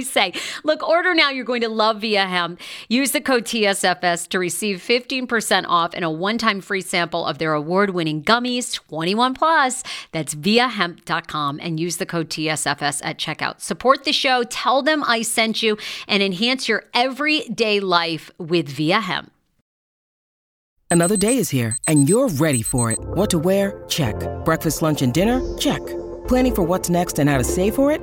say? Look, order now. You're going to love Viia Hemp. Use the code TSFS to receive 15% off and a one time free sample of their award winning gummies, 21 plus. That's viiahemp.com and use the code TSFS at checkout. Support the show, tell them I sent you, and enhance your everyday life with Viia Hemp. Another day is here, and you're ready for it. What to wear? Check. Breakfast, lunch, and dinner? Check. Planning for what's next and how to save for it?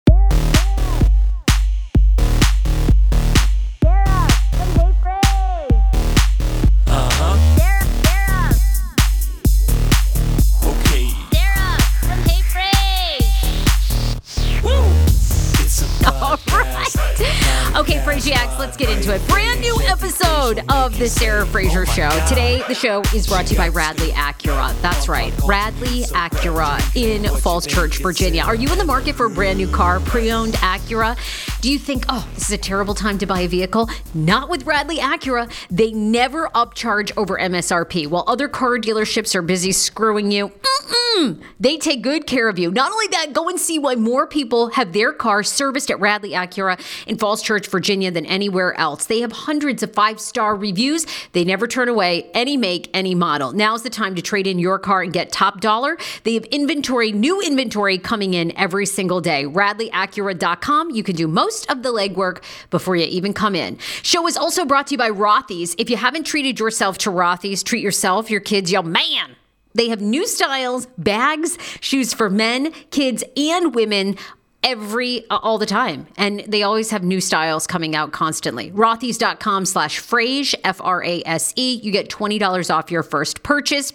The Sarah Fraser Show. Today, the show is brought to you by Radley Acura. That's right, Radley Acura in Falls Church, Virginia. Are you in the market for a brand new car, pre-owned Acura? Do you think, oh, this is a terrible time to buy a vehicle? Not with Radley Acura. They never upcharge over MSRP. While other car dealerships are busy screwing you, mm-mm, they take good care of you. Not only that, go and see why more people have their cars serviced at Radley Acura in Falls Church, Virginia than anywhere else. They have hundreds of five star reviews. They never turn away any make, any model. Now's the time to trade in your car and get top dollar. They have inventory, new inventory coming in every single day. RadleyAcura.com. You can do most of the legwork before you even come in. Show is also brought to you by Rothy's. If you haven't treated yourself to Rothy's, treat yourself. Your kids yell, man. They have new styles, bags, shoes for men, kids, and women every uh, all the time and they always have new styles coming out constantly rothys.com slash frase f-r-a-s-e you get $20 off your first purchase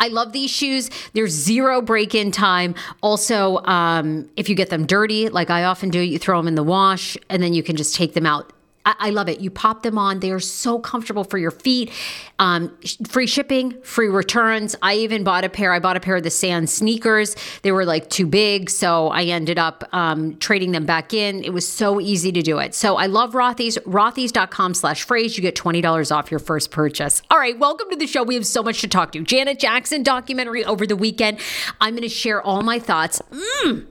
I love these shoes. There's zero break in time. Also, um, if you get them dirty, like I often do, you throw them in the wash and then you can just take them out I, I love it. You pop them on. They are so comfortable for your feet. Um, free shipping, free returns. I even bought a pair. I bought a pair of the Sand sneakers. They were like too big, so I ended up um, trading them back in. It was so easy to do it. So I love Rothy's. Rothys.com slash frase. You get $20 off your first purchase. All right, welcome to the show. We have so much to talk to. Janet Jackson documentary over the weekend. I'm going to share all my thoughts. Mm.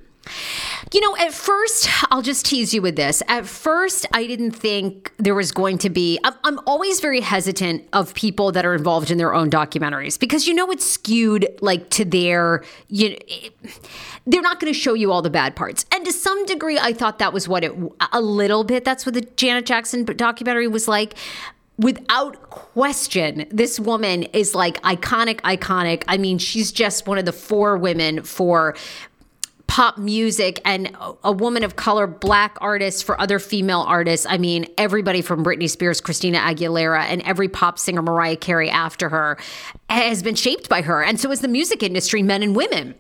You know, at first, I'll just tease you with this. At first, I didn't think there was going to be. I'm, always very hesitant of people that are involved in their own documentaries because you know it's skewed like to their. You know, they're not going to show you all the bad parts. And to some degree, I thought that was what it. A little bit. That's what the Janet Jackson documentary was like. without question, this woman is like iconic, iconic. I mean, she's just one of the four women for pop music and a woman of color, black artists for other female artists. I mean, everybody from Britney Spears, Christina Aguilera, and every pop singer, Mariah Carey, after her, has been shaped by her. And so is the music industry, men and women.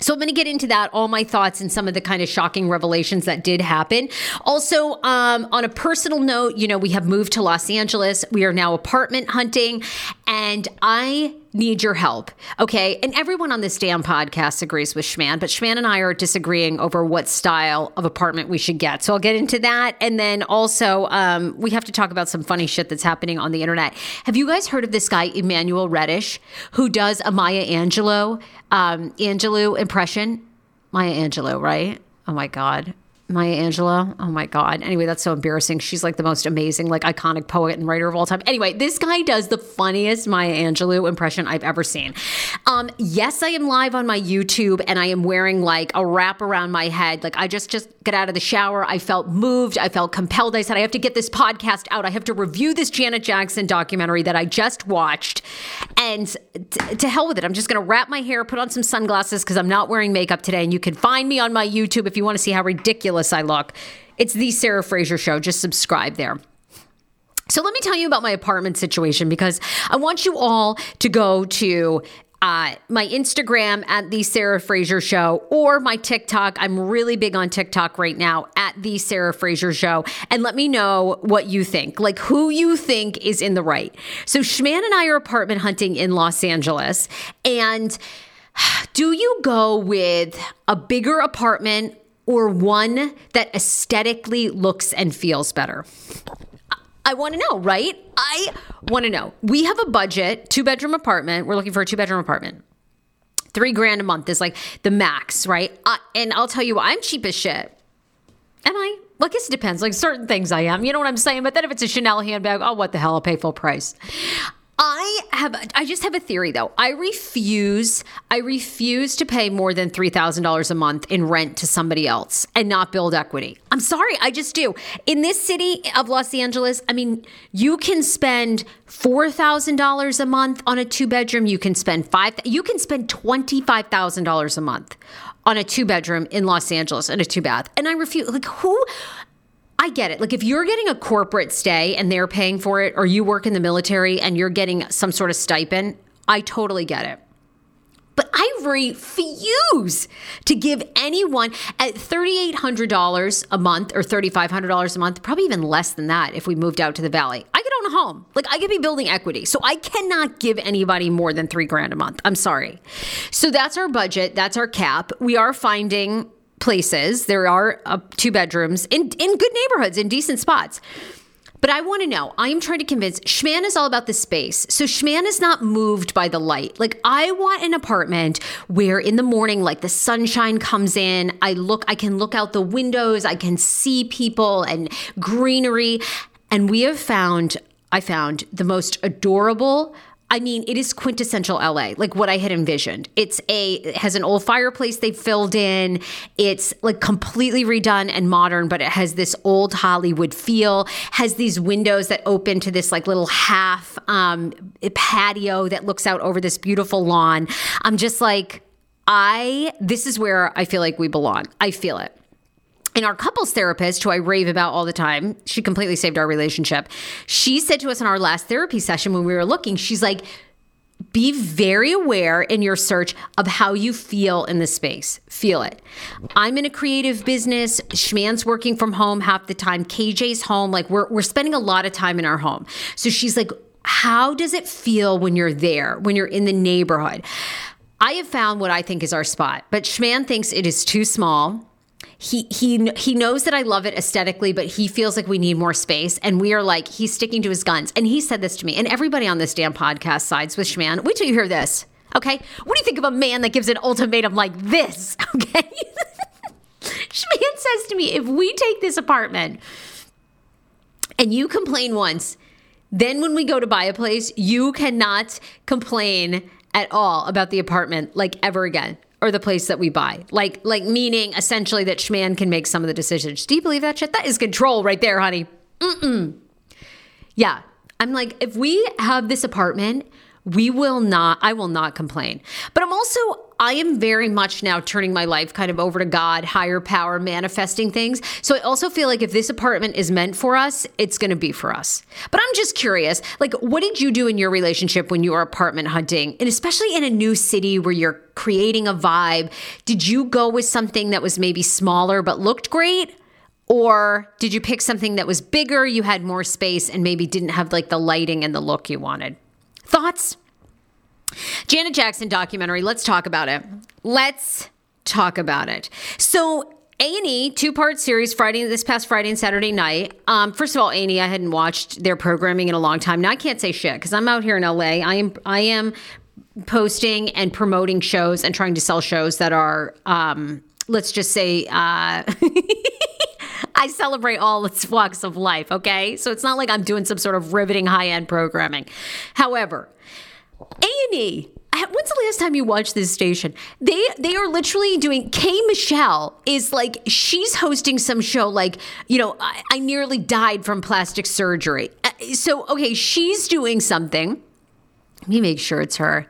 So I'm going to get into that, all my thoughts and some of the kind of shocking revelations that did happen. Also, um, on a personal note, you know, we have moved to Los Angeles. We are now apartment hunting, and I need your help. Okay. And everyone on this damn podcast agrees with Schman, but Schman and I are disagreeing over what style of apartment we should get. So I'll get into that. And then also, um, we have to talk about some funny shit that's happening on the internet. Have you guys heard of this guy, Emmanuel Reddish, who does a Maya Angelou, um, Angelou impression? Maya Angelou, right? Oh my God. Maya Angelou. Oh my God. Anyway, that's so embarrassing. She's like the most amazing, like iconic poet and writer of all time. Anyway, this guy does the funniest Maya Angelou impression I've ever seen. Um, yes, I am live on my YouTube and I am wearing like a wrap around my head. Like I just just get out of the shower. I felt moved. I felt compelled. I said, I have to get this podcast out. I have to review this Janet Jackson documentary that I just watched. And t- to hell with it. I'm just going to wrap my hair, put on some sunglasses because I'm not wearing makeup today. And you can find me on my YouTube if you want to see how ridiculous I look. It's the Sarah Fraser Show. Just subscribe there. So let me tell you about my apartment situation because I want you all to go to uh, my Instagram at the Sarah Fraser Show or my TikTok. I'm really big on TikTok right now at the Sarah Fraser Show, and let me know what you think, like who you think is in the right. So Schman and I are apartment hunting in Los Angeles, and do you go with a bigger apartment or one that aesthetically looks and feels better? I want to know, right? I want to know. We have a budget, two bedroom apartment. We're looking for a two bedroom apartment. Three grand a month is like the max, right? Uh, and I'll tell you, I'm cheap as shit. Am I? Well, I guess it depends. Like certain things I am. You know what I'm saying? But then if it's a Chanel handbag, oh, what the hell? I'll pay full price. I have I just have a theory though. I refuse I refuse to pay more than $3,000 a month in rent to somebody else and not build equity. I'm sorry, I just do. In this city of Los Angeles, I mean, you can spend $4,000 a month on a two bedroom, you can spend 5 you can spend $25,000 a month on a two bedroom in Los Angeles and a two bath. And I refuse like who I get it. Like if you're getting a corporate stay and they're paying for it, or you work in the military and you're getting some sort of stipend, I totally get it. But I refuse to give anyone at $3,800 a month or $3,500 a month, probably even less than that if we moved out to the valley. I could own a home. Like I could be building equity. So I cannot give anybody more than three grand a month. I'm sorry. So that's our budget. That's our cap. We are finding places. There are uh, two bedrooms in, in good neighborhoods, in decent spots. But I want to know, I am trying to convince Schman is all about the space. So Schman is not moved by the light. Like I want an apartment where in the morning, like the sunshine comes in, I look, I can look out the windows, I can see people and greenery. And we have found, I found the most adorable I mean, it is quintessential LA, like what I had envisioned. It's a it has an old fireplace they filled in. It's like completely redone and modern, but it has this old Hollywood feel. Has these windows that open to this like little half um, patio that looks out over this beautiful lawn. I'm just like, I this is where I feel like we belong. I feel it. And our couples therapist, who I rave about all the time, she completely saved our relationship. She said to us in our last therapy session when we were looking, she's like, be very aware in your search of how you feel in the space. Feel it. I'm in a creative business. Schman's working from home half the time. KJ's home. Like we're we're spending a lot of time in our home. So she's like, how does it feel when you're there, when you're in the neighborhood? I have found what I think is our spot, but Schman thinks it is too small he he he knows that I love it aesthetically, but he feels like we need more space. And we are like, he's sticking to his guns. And he said this to me, and everybody on this damn podcast sides with Schman. Wait till you hear this. Okay. What do you think of a man that gives an ultimatum like this? Okay. Schman says to me, if we take this apartment and you complain once, then when we go to buy a place, you cannot complain at all about the apartment like ever again or the place that we buy. Like, like meaning essentially that Schman can make some of the decisions. Do you believe that shit? That is control right there, honey. Mm-mm. Yeah. I'm like, if we have this apartment, we will not, I will not complain. But I'm also, I am very much now turning my life kind of over to God, higher power, manifesting things. So I also feel like if this apartment is meant for us, it's going to be for us. But I'm just curious, like, what did you do in your relationship when you were apartment hunting? And especially in a new city where you're creating a vibe, did you go with something that was maybe smaller but looked great? Or did you pick something that was bigger, you had more space, and maybe didn't have like the lighting and the look you wanted? Thoughts? Janet Jackson documentary. Let's talk about it. Let's talk about it. So a&E two-part series Friday this past Friday and Saturday night. Um, first of all, A&E I hadn't watched their programming in a long time. Now I can't say shit because I'm out here in LA. I am I am posting and promoting shows and trying to sell shows that are um, let's just say uh, I celebrate all its walks of life, okay? So it's not like I'm doing some sort of riveting high-end programming. However, A&E When's the last time you watched this station? They they are literally doing. K Michelle is like she's hosting some show. Like you know, I, I nearly died from plastic surgery. Uh, so okay, she's doing something. Let me make sure it's her.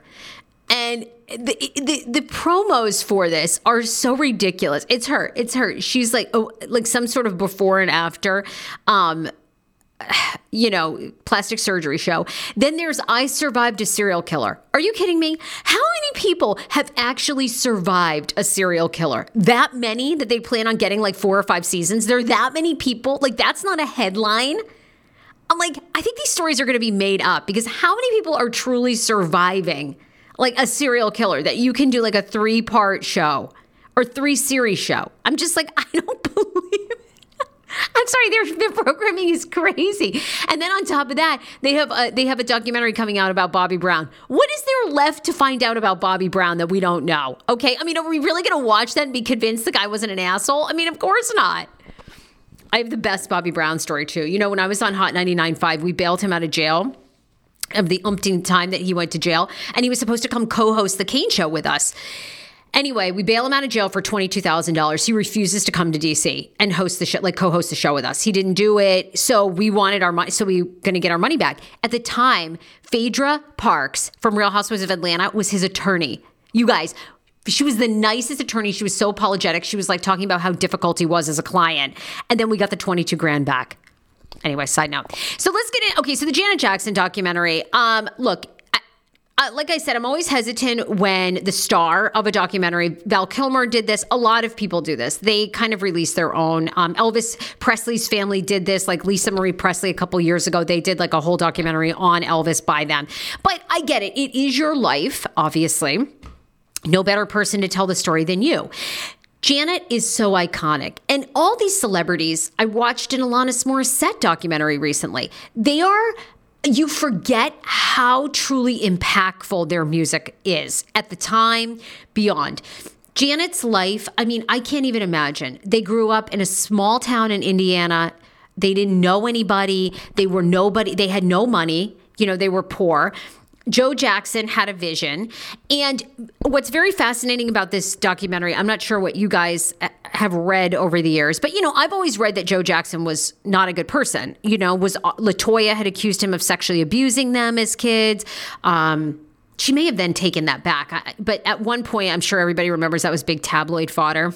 And the, the the promos for this are so ridiculous. It's her. It's her. She's like oh like some sort of before and after um you know, plastic surgery show. Then there's I survived a serial killer. Are you kidding me? How many people have actually survived a serial killer? That many that they plan on getting like four or five seasons? There are that many people? Like that's not a headline. I'm like, I think these stories are going to be made up because how many people are truly surviving like a serial killer that you can do like a three part show or three series show? I'm just like, I don't believe I'm sorry, their, their programming is crazy. And then on top of that, they have a, they have a documentary coming out about Bobby Brown. What is there left to find out about Bobby Brown that we don't know? Okay, I mean, are we really going to watch that and be convinced the guy wasn't an asshole? I mean, of course not. I have the best Bobby Brown story too. You know, when I was on Hot 99.5, we bailed him out of jail of the umpteenth time that he went to jail, and he was supposed to come co-host the Kane Show with us. Anyway, we bail him out of jail for $22,000. He refuses to come to DC and host the show, like co host the show with us. He didn't do it. So we wanted our money. So we were going to get our money back. At the time, Phaedra Parks from Real Housewives of Atlanta was his attorney. You guys, she was the nicest attorney. She was so apologetic. She was like talking about how difficult he was as a client. And then we got the 22 grand back. Anyway, side note. So let's get in. Okay, so the Janet Jackson documentary. Um, look, uh, like I said, I'm always hesitant when the star of a documentary, Val Kilmer, did this. A lot of people do this. They kind of release their own. Um, Elvis Presley's family did this, like Lisa Marie Presley a couple years ago. They did like a whole documentary on Elvis by them. But I get it. It is your life, obviously. No better person to tell the story than you. Janet is so iconic. And all these celebrities, I watched an Alanis Morissette documentary recently. They are you forget how truly impactful their music is at the time, beyond. Janet's life, I mean, I can't even imagine. They grew up in a small town in Indiana. They didn't know anybody. They were nobody. They had no money. You know, they were poor. Joe Jackson had a vision. And what's very fascinating about this documentary, I'm not sure what you guys uh, have read over the years, but you know, I've always read that Joe Jackson was not a good person. You know, was uh, Latoya had accused him of sexually abusing them as kids. Um, she may have then taken that back. But at one point, I'm sure everybody remembers that was big tabloid fodder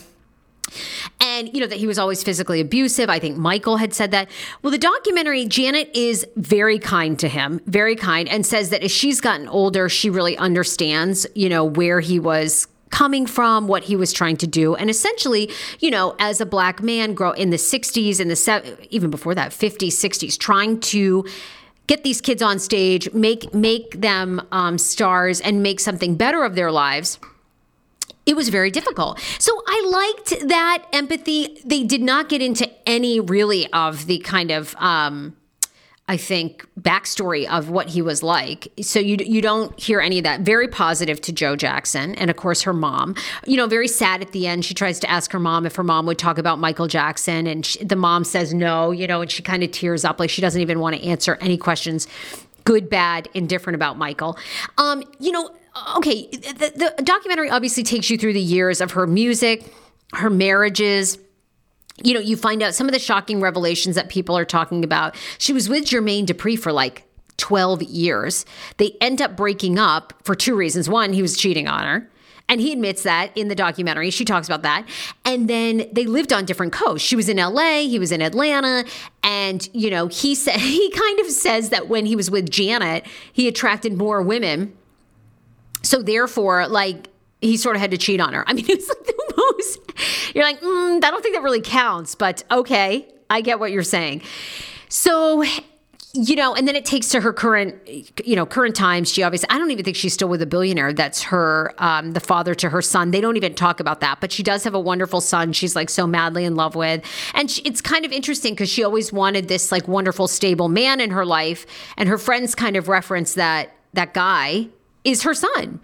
and you know that he was always physically abusive. I think Michael had said that. Well, the documentary, Janet is very kind to him, very kind, and says that as she's gotten older, she really understands, you know, where he was coming from, what he was trying to do. And essentially, you know, as a black man grow in the 60s and the even before that, 50s, 60s, trying to get these kids on stage, make make them um, stars and make something better of their lives it was very difficult. So I liked that empathy. They did not get into any really of the kind of um, I think backstory of what he was like. So you you don't hear any of that. Very positive to Joe Jackson and of course her mom. You know, very sad at the end. She tries to ask her mom if her mom would talk about Michael Jackson and she, the mom says no, you know, and she kind of tears up like she doesn't even want to answer any questions good, bad, indifferent about Michael. Um, you know, okay, the, the documentary obviously takes you through the years of her music, her marriages you know, you find out some of the shocking revelations that people are talking about. She was with Jermaine Dupri for like 12 years. They end up breaking up for two reasons. One, he was cheating on her. And he admits that in the documentary. She talks about that. And then they lived on different coasts. She was in LA, he was in Atlanta. And, you know, he said, he kind of says that when he was with Janet, he attracted more women. So therefore, like, he sort of had to cheat on her. I mean, it was like the most, you're like, mm, I don't think that really counts, but okay, I get what you're saying. So you know, and then it takes to her current, you know, current times. She obviously, I don't even think she's still with a billionaire. That's her, um, the father to her son. They don't even talk about that, but she does have a wonderful son. She's like so madly in love with, and she, it's kind of interesting because she always wanted this like wonderful, stable man in her life, and her friends kind of reference that that guy is her son.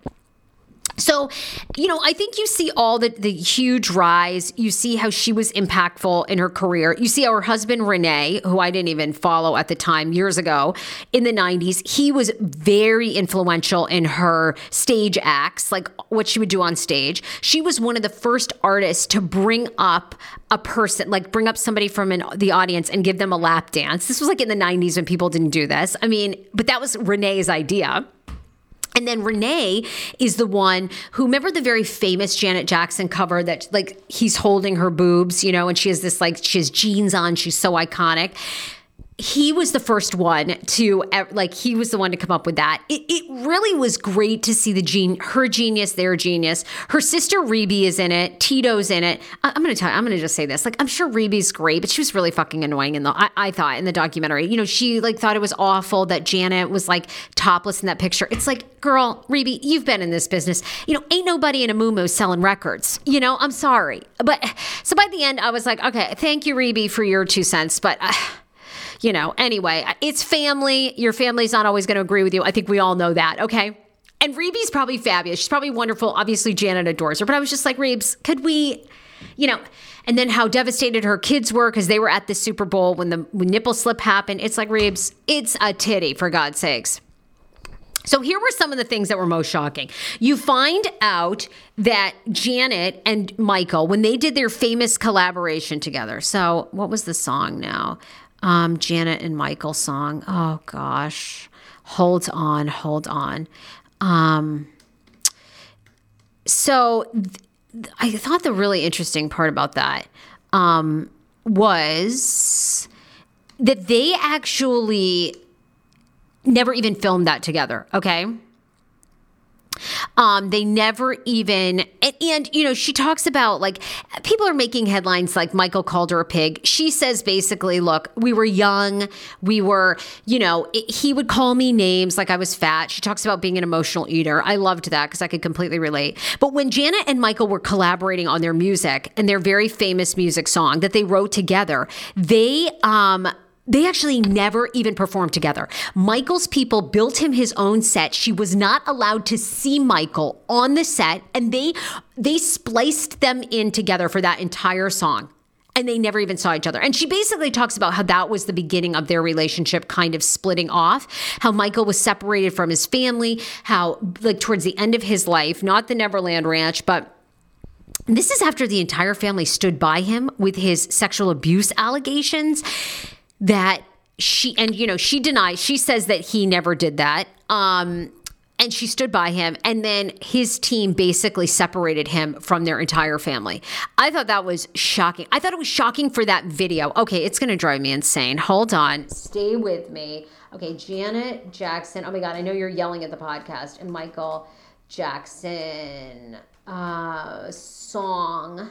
So, you know, I think you see all the, the huge rise. You see how she was impactful in her career. You see our husband, Renee, who I didn't even follow at the time years ago in the 90s, he was very influential in her stage acts, like what she would do on stage. She was one of the first artists to bring up a person, like bring up somebody from an, the audience and give them a lap dance. This was like in the 90s when people didn't do this. I mean, but that was Renee's idea. And then Renee is the one who remember the very famous Janet Jackson cover that like he's holding her boobs, you know, and she has this like she has jeans on, she's so iconic he was the first one to like he was the one to come up with that. It, it really was great to see the gene her genius their genius. Her sister Rebbie is in it. Tito's in it. I, am gonna tell you i'm gonna just say this. Like i'm sure Rebbie's great but she was really fucking annoying in the I, I thought in the documentary. You know she like thought it was awful that janet was like topless in that picture. It's like girl Rebbie you've been in this business. You know ain't nobody in a moo selling records. You know i'm sorry. But so by the end i was like okay thank you Rebbie for your two cents but uh, you know, anyway, it's family. Your family's not always going to agree with you. I think we all know that. Okay. And Rebbie's probably fabulous. She's probably wonderful. Obviously, Janet adores her. But I was just like, Reeves, could we, you know, and then how devastated her kids were because they were at the Super Bowl when the nipple slip happened. It's like, Reeves, it's a titty, for God's sakes. So here were some of the things that were most shocking. You find out that Janet and Michael, when they did their famous collaboration together. So what was the song now? Um, Janet and Michael song. Oh gosh, hold on, hold on. Um, so th- I thought the really interesting part about that um, was that they actually never even filmed that together. Okay. Um, they never even, and, and, you know, she talks about like people are making headlines like Michael called her a pig. She says basically, look, we were young. We were, you know, it, he would call me names like I was fat. She talks about being an emotional eater. I loved that because I could completely relate. But when Janet and Michael were collaborating on their music and their very famous music song that they wrote together, they, um, they actually never even performed together. Michael's people built him his own set. She was not allowed to see Michael on the set and they they spliced them in together for that entire song. And they never even saw each other. And she basically talks about how that was the beginning of their relationship kind of splitting off, how Michael was separated from his family, how like towards the end of his life, not the Neverland Ranch, but this is after the entire family stood by him with his sexual abuse allegations that she and you know she denies she says that he never did that um and she stood by him and then his team basically separated him from their entire family. I thought that was shocking. I thought it was shocking for that video. Okay it's going to drive me insane. Hold on. Stay with me. Okay janet jackson oh my god i know you're yelling at the podcast and michael jackson uh song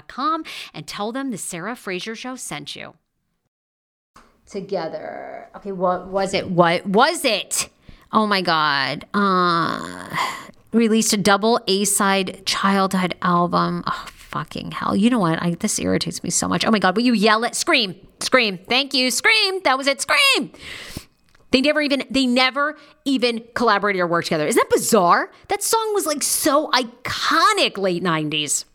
and tell them the Sarah Fraser Show sent you. Together. Okay, what was it? What was it? Oh my God. Uh, released a double A side childhood album. Oh, fucking hell. You know what? I, this irritates me so much. Oh my God. Will you yell it? Scream. Scream. Thank you. Scream. That was it. Scream. They never even they never even collaborated or worked together. Isn't that bizarre? That song was like so iconic late 90s.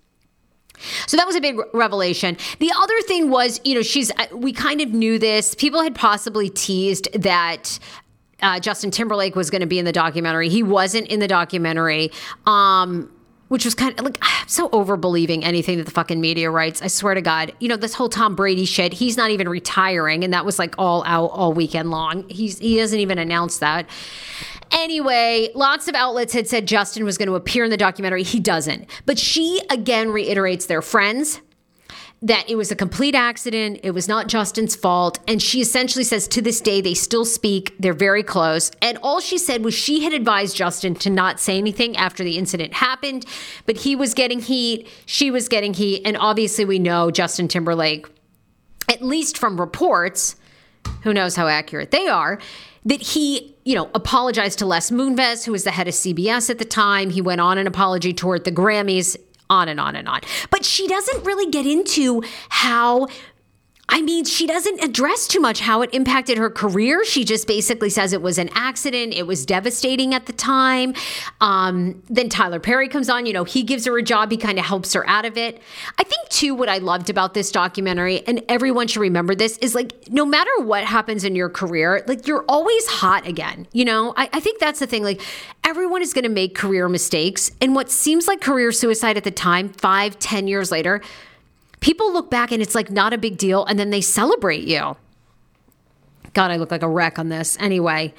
So that was a big revelation. The other thing was, you know, she's, uh, we kind of knew this. People had possibly teased that uh, Justin Timberlake was going to be in the documentary. He wasn't in the documentary. Um, which was kind of like I'm so over believing anything that the fucking media writes. I swear to God, you know this whole Tom Brady shit. He's not even retiring, and that was like all out all weekend long. He's he hasn't even announced that. Anyway, lots of outlets had said Justin was going to appear in the documentary. He doesn't. But she again reiterates their friends that it was a complete accident. It was not Justin's fault. And she essentially says to this day, they still speak. They're very close. And all she said was she had advised Justin to not say anything after the incident happened, but he was getting heat. She was getting heat. And obviously, we know Justin Timberlake, at least from reports, who knows how accurate they are, that he, you know, apologized to Les Moonves, who was the head of CBS at the time. He went on an apology tour at the Grammys, on and on and on. But she doesn't really get into how I mean, she doesn't address too much how it impacted her career. She just basically says it was an accident. It was devastating at the time. Um, then Tyler Perry comes on. You know, he gives her a job. He kind of helps her out of it. I think too, what I loved about this documentary, and everyone should remember this, is like no matter what happens in your career, like you're always hot again. You know, I, I think that's the thing. Like everyone is going to make career mistakes, and what seems like career suicide at the time, five, ten years later people look back and it's like not a big deal and then they celebrate you. God, I look like a wreck on this. Anyway,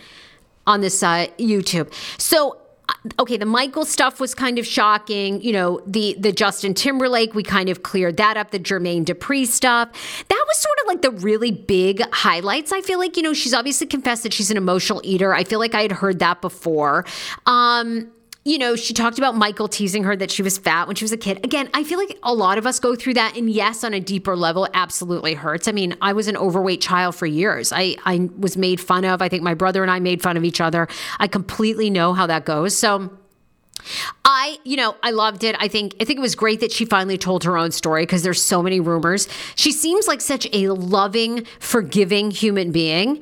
on this uh, YouTube. So uh, okay, the Michael stuff was kind of shocking. You know, the the Justin Timberlake, we kind of cleared that up. The Jermaine Dupri stuff, that was sort of like the really big highlights. I feel like you know she's obviously confessed that she's an emotional eater. I feel like I had heard that before. Um, you know, she talked about Michael teasing her that she was fat when she was a kid. Again, I feel like a lot of us go through that. And yes, on a deeper level, it absolutely hurts. I mean, I was an overweight child for years. I, I was made fun of. I think my brother and I made fun of each other. I completely know how that goes. So, I, you know, I loved it. I think I think it was great that she finally told her own story because there's so many rumors. She seems like such a loving, forgiving human being,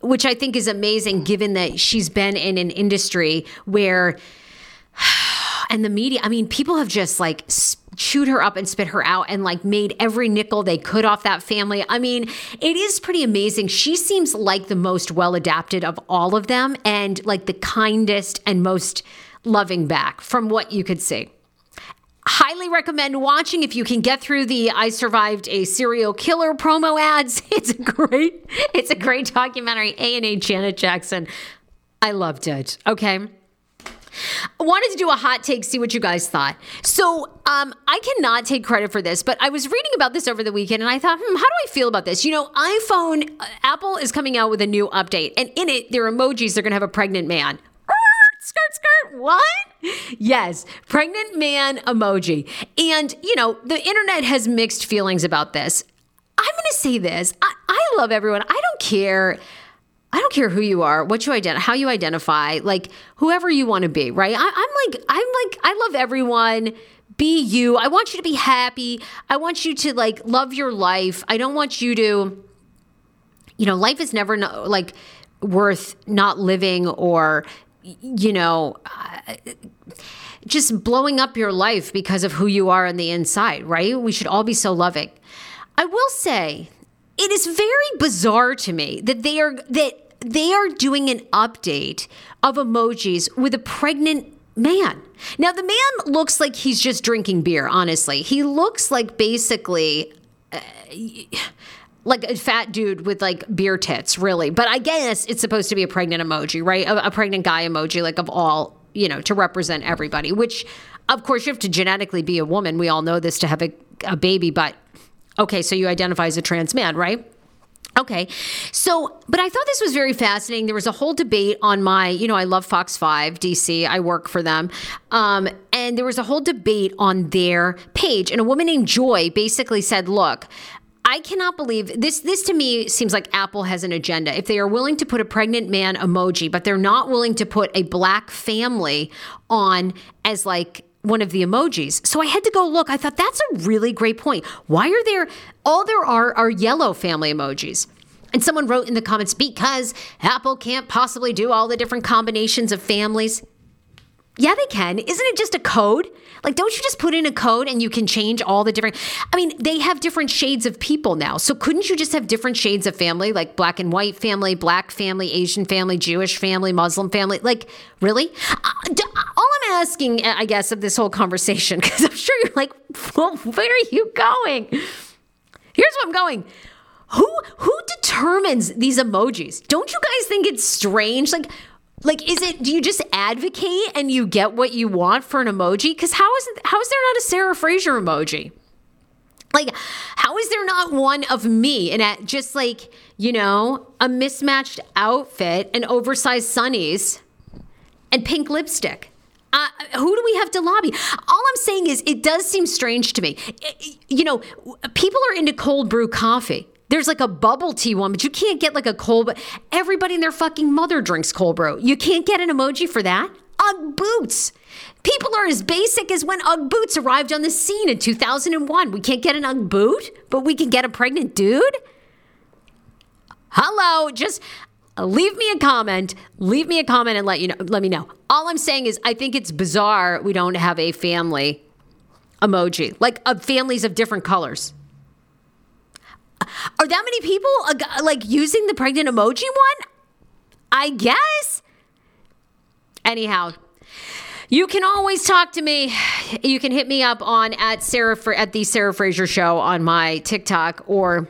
which I think is amazing given that she's been in an industry where and the media, I mean, people have just like chewed her up and spit her out and like made every nickel they could off that family. I mean, it is pretty amazing. She seems like the most well adapted of all of them and like the kindest and most loving back from what you could see. Highly recommend watching if you can get through the I survived a serial killer promo ads. It's a great it's a great documentary. A and A Janet Jackson. I loved it. Okay. I wanted to do a hot take, see what you guys thought. So, um, I cannot take credit for this, but I was reading about this over the weekend and I thought, hmm, how do I feel about this? You know, iPhone, uh, Apple is coming out with a new update, and in it, their emojis—they're going to have a pregnant man. Skirt, skirt, what? Yes, pregnant man emoji. And, you know, the internet has mixed feelings about this. I'm going to say this I, I love everyone. I don't care I don't care who you are, what you identify, how you identify, like whoever you want to be, right? I, I'm like, I'm like, I love everyone. Be you. I want you to be happy. I want you to like love your life. I don't want you to, you know, life is never no, like worth not living or, you know, uh, just blowing up your life because of who you are on the inside, right? We should all be so loving. I will say it is very bizarre to me that they are that they are doing an update of emojis with a pregnant man. Now the man looks like he's just drinking beer, honestly. He looks like basically uh, like a fat dude with like beer tits, really. But I guess it's supposed to be a pregnant emoji, right? A, a pregnant guy emoji like of all, you know, to represent everybody, which of course you have to genetically be a woman. We all know this to have a, a baby, but Okay, so you identify as a trans man, right? Okay. So, but I thought this was very fascinating. There was a whole debate on my, you know, I love Fox 5 DC. I work for them. Um, and there was a whole debate on their page. And a woman named Joy basically said, look, I cannot believe this. This to me seems like Apple has an agenda. If they are willing to put a pregnant man emoji, but they're not willing to put a black family on as like one of the emojis. So I had to go look. I thought that's a really great point. Why are there all there are are yellow family emojis? And someone wrote in the comments because Apple can't possibly do all the different combinations of families. Yeah, they can. Isn't it just a code? Like, don't you just put in a code and you can change all the different? I mean, they have different shades of people now. So couldn't you just have different shades of family, like black and white family, black family, Asian family, Jewish family, Muslim family? Like, really? Uh, all I'm asking, I guess, of this whole conversation, because I'm sure you're like, well, where are you going? Here's where I'm going. Who who determines these emojis? Don't you guys think it's strange? Like like is it do you just advocate and you get what you want for an emoji because how is it how is there not a sarah fraser emoji like how is there not one of me in a just like you know a mismatched outfit and oversized sunnies and pink lipstick uh, who do we have to lobby? All I'm saying is, it does seem strange to me. You know, people are into cold brew coffee. There's like a bubble tea one, but you can't get like a cold. Everybody and their fucking mother drinks cold brew. You can't get an emoji for that. Ugg boots. People are as basic as when Ugg boots arrived on the scene in 2001. We can't get an Ugg boot, but we can get a pregnant dude? Hello, just uh, leave me a comment. Leave me a comment and let you know. Let me know. All I'm saying is, I think it's bizarre we don't have a family emoji, like families of different colors. Are that many people uh, like using the pregnant emoji one? I guess. Anyhow, you can always talk to me. You can hit me up on at Sarah at the Sarah Fraser Show on my TikTok or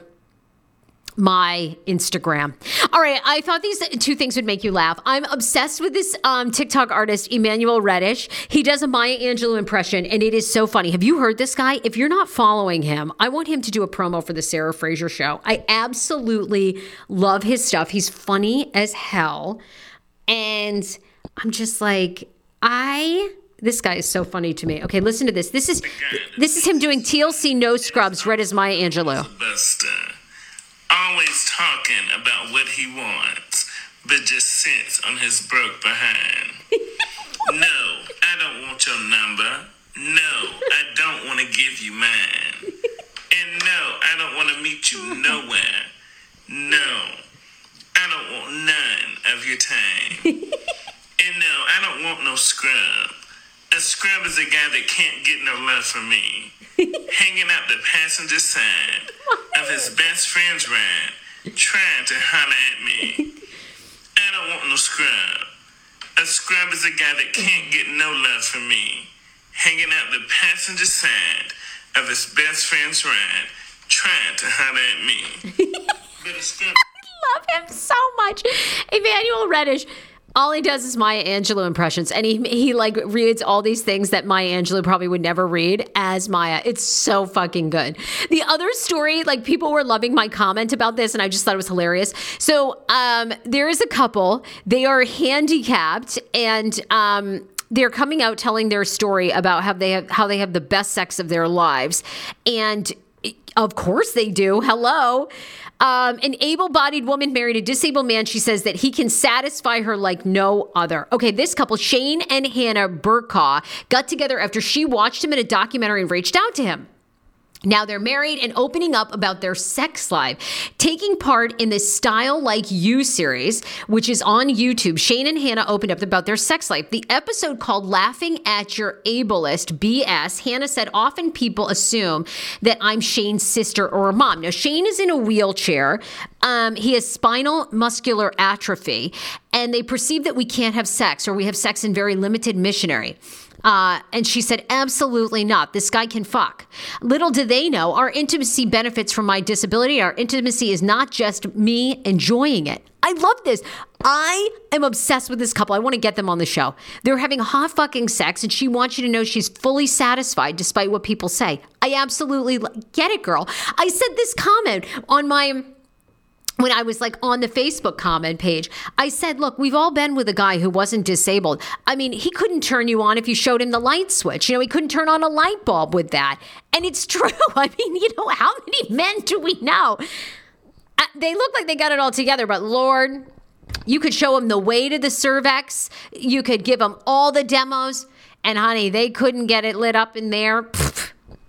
my Instagram. All right, I thought these two things would make you laugh. I'm obsessed with this um, TikTok artist, Emmanuel Reddish. He does a Maya Angelou impression, and it is so funny. Have you heard this guy? If you're not following him, I want him to do a promo for the Sarah Fraser show. I absolutely love his stuff. He's funny as hell. And I'm just like, I this guy is so funny to me. Okay, listen to this. This is this is him doing TLC No Scrubs, Red as Maya Angelou always talking about what he wants, but just sits on his broke behind. no, I don't want your number. No, I don't want to give you mine. And no, I don't want to meet you nowhere. No, I don't want none of your time. and no, I don't want no scrub. A scrub is a guy that can't get no love from me. hanging out the passenger side of his best friend's ride, trying to holler at me. I don't want no scrub. A scrub is a guy that can't get no love from me, hanging out the passenger side of his best friend's ride, trying to holler at me. but a scrub. I love him so much. Emmanuel Reddish all he does is Maya Angelou impressions, and he he like reads all these things that Maya Angelou probably would never read as Maya. It's so fucking good. The other story, like people were loving my comment about this, and I just thought it was hilarious. So um, there is a couple. They are handicapped, and um, they're coming out telling their story about how they have how they have the best sex of their lives, and of course they do. Hello. Um, an able bodied woman married a disabled man. She says that he can satisfy her like no other. Okay, this couple, Shane and Hannah Burcaw, got together after she watched him in a documentary and reached out to him. Now they're married and opening up about their sex life, taking part in the Style Like You series, which is on YouTube. Shane and Hannah opened up about their sex life. The episode called Laughing at Your Ableist BS, Hannah said, Often people assume that I'm Shane's sister or a mom. Now, Shane is in a wheelchair. Um, he has spinal muscular atrophy, and they perceive that we can't have sex or we have sex in very limited missionary. Uh, and she said, absolutely not. This guy can fuck. Little do they know, our intimacy benefits from my disability. Our intimacy is not just me enjoying it. I love this. I am obsessed with this couple. I want to get them on the show. They're having hot fucking sex, and she wants you to know she's fully satisfied despite what people say. I absolutely get it, girl. I said this comment on my when I was like on the Facebook comment page, I said, look, we've all been with a guy who wasn't disabled. I mean, he couldn't turn you on if you showed him the light switch. You know, he couldn't turn on a light bulb with that. And it's true. I mean, you know, how many men do we know? Uh, they look like they got it all together, but Lord, you could show them the way to the cervix. You could give them all the demos. And honey, they couldn't get it lit up in there.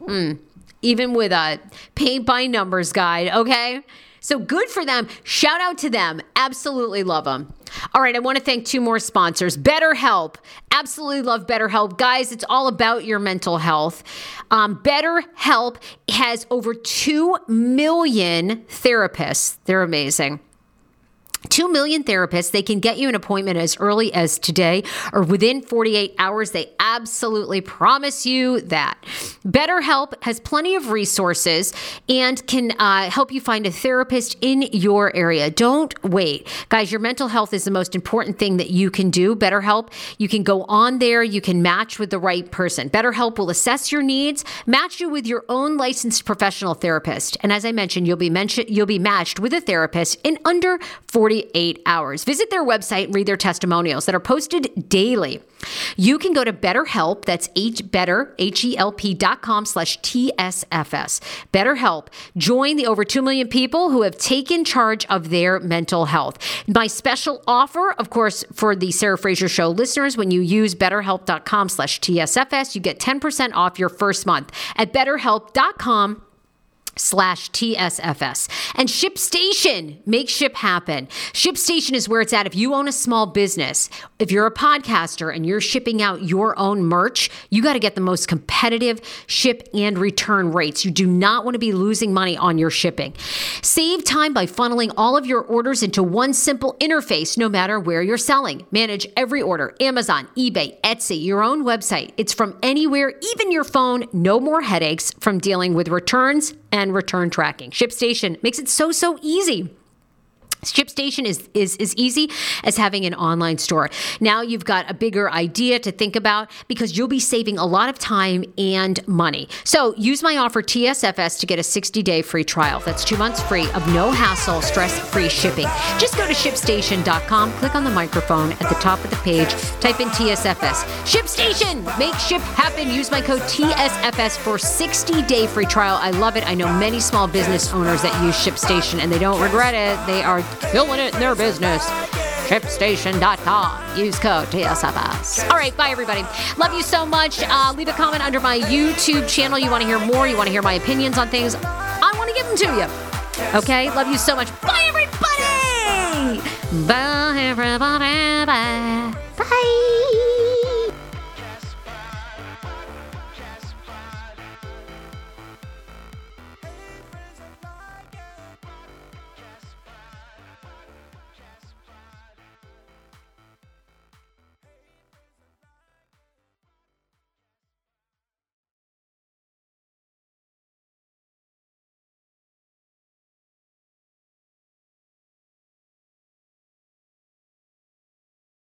Mm. Even with a paint by numbers guide, okay? So good for them. Shout out to them. Absolutely love them. All right, I want to thank two more sponsors. BetterHelp. Absolutely love BetterHelp. Guys, it's all about your mental health. Um, BetterHelp has over 2 million therapists. They're amazing. 2 million therapists. They can get you an appointment as early as today or within 48 hours. They absolutely promise you that. BetterHelp has plenty of resources and can uh, help you find a therapist in your area. Don't wait. Guys, your mental health is the most important thing that you can do. BetterHelp, you can go on there, you can match with the right person. BetterHelp will assess your needs, match you with your own licensed professional therapist. And as I mentioned, you'll be mentioned you'll be matched with a therapist in under 40 48 hours. Visit their website and read their testimonials that are posted daily. You can go to BetterHelp, that's H better, H-E-L-P dot com slash TSFS. BetterHelp. Join the over 2 million people who have taken charge of their mental health. My special offer, of course, for the Sarah Fraser Show listeners, when you use betterhelp.com slash TSFS, you get 10% off your first month at betterhelp.com slash TSFS. And ShipStation, make ship happen. ShipStation is where it's at. If you own a small business, if you're a podcaster and you're shipping out your own merch, you got to get the most competitive ship and return rates. You do not want to be losing money on your shipping. Save time by funneling all of your orders into one simple interface, no matter where you're selling. Manage every order Amazon, eBay, Etsy, your own website. It's from anywhere, even your phone. No more headaches from dealing with returns and return tracking. ShipStation makes it so, so easy. ShipStation is, is as easy as having an online store. Now you've got a bigger idea to think about because you'll be saving a lot of time and money. So use my offer TSFS to get a 60 day free trial. That's two months free of no hassle, stress free shipping. Just go to shipstation.com, click on the microphone at the top of the page, type in TSFS. ShipStation, make ship happen. Use my code TSFS for 60 day free trial. I love it. I know many small business owners that use ShipStation and they don't regret it. They are killing it in their business. ShipStation.com. Use code TSFS. All right, bye everybody. Love you so much. Uh, leave a comment under my YouTube channel. You want to hear more? You want to hear my opinions on things? I want to give them to you. Okay, love you so much. Bye everybody. Bye everybody. Bye. Bye.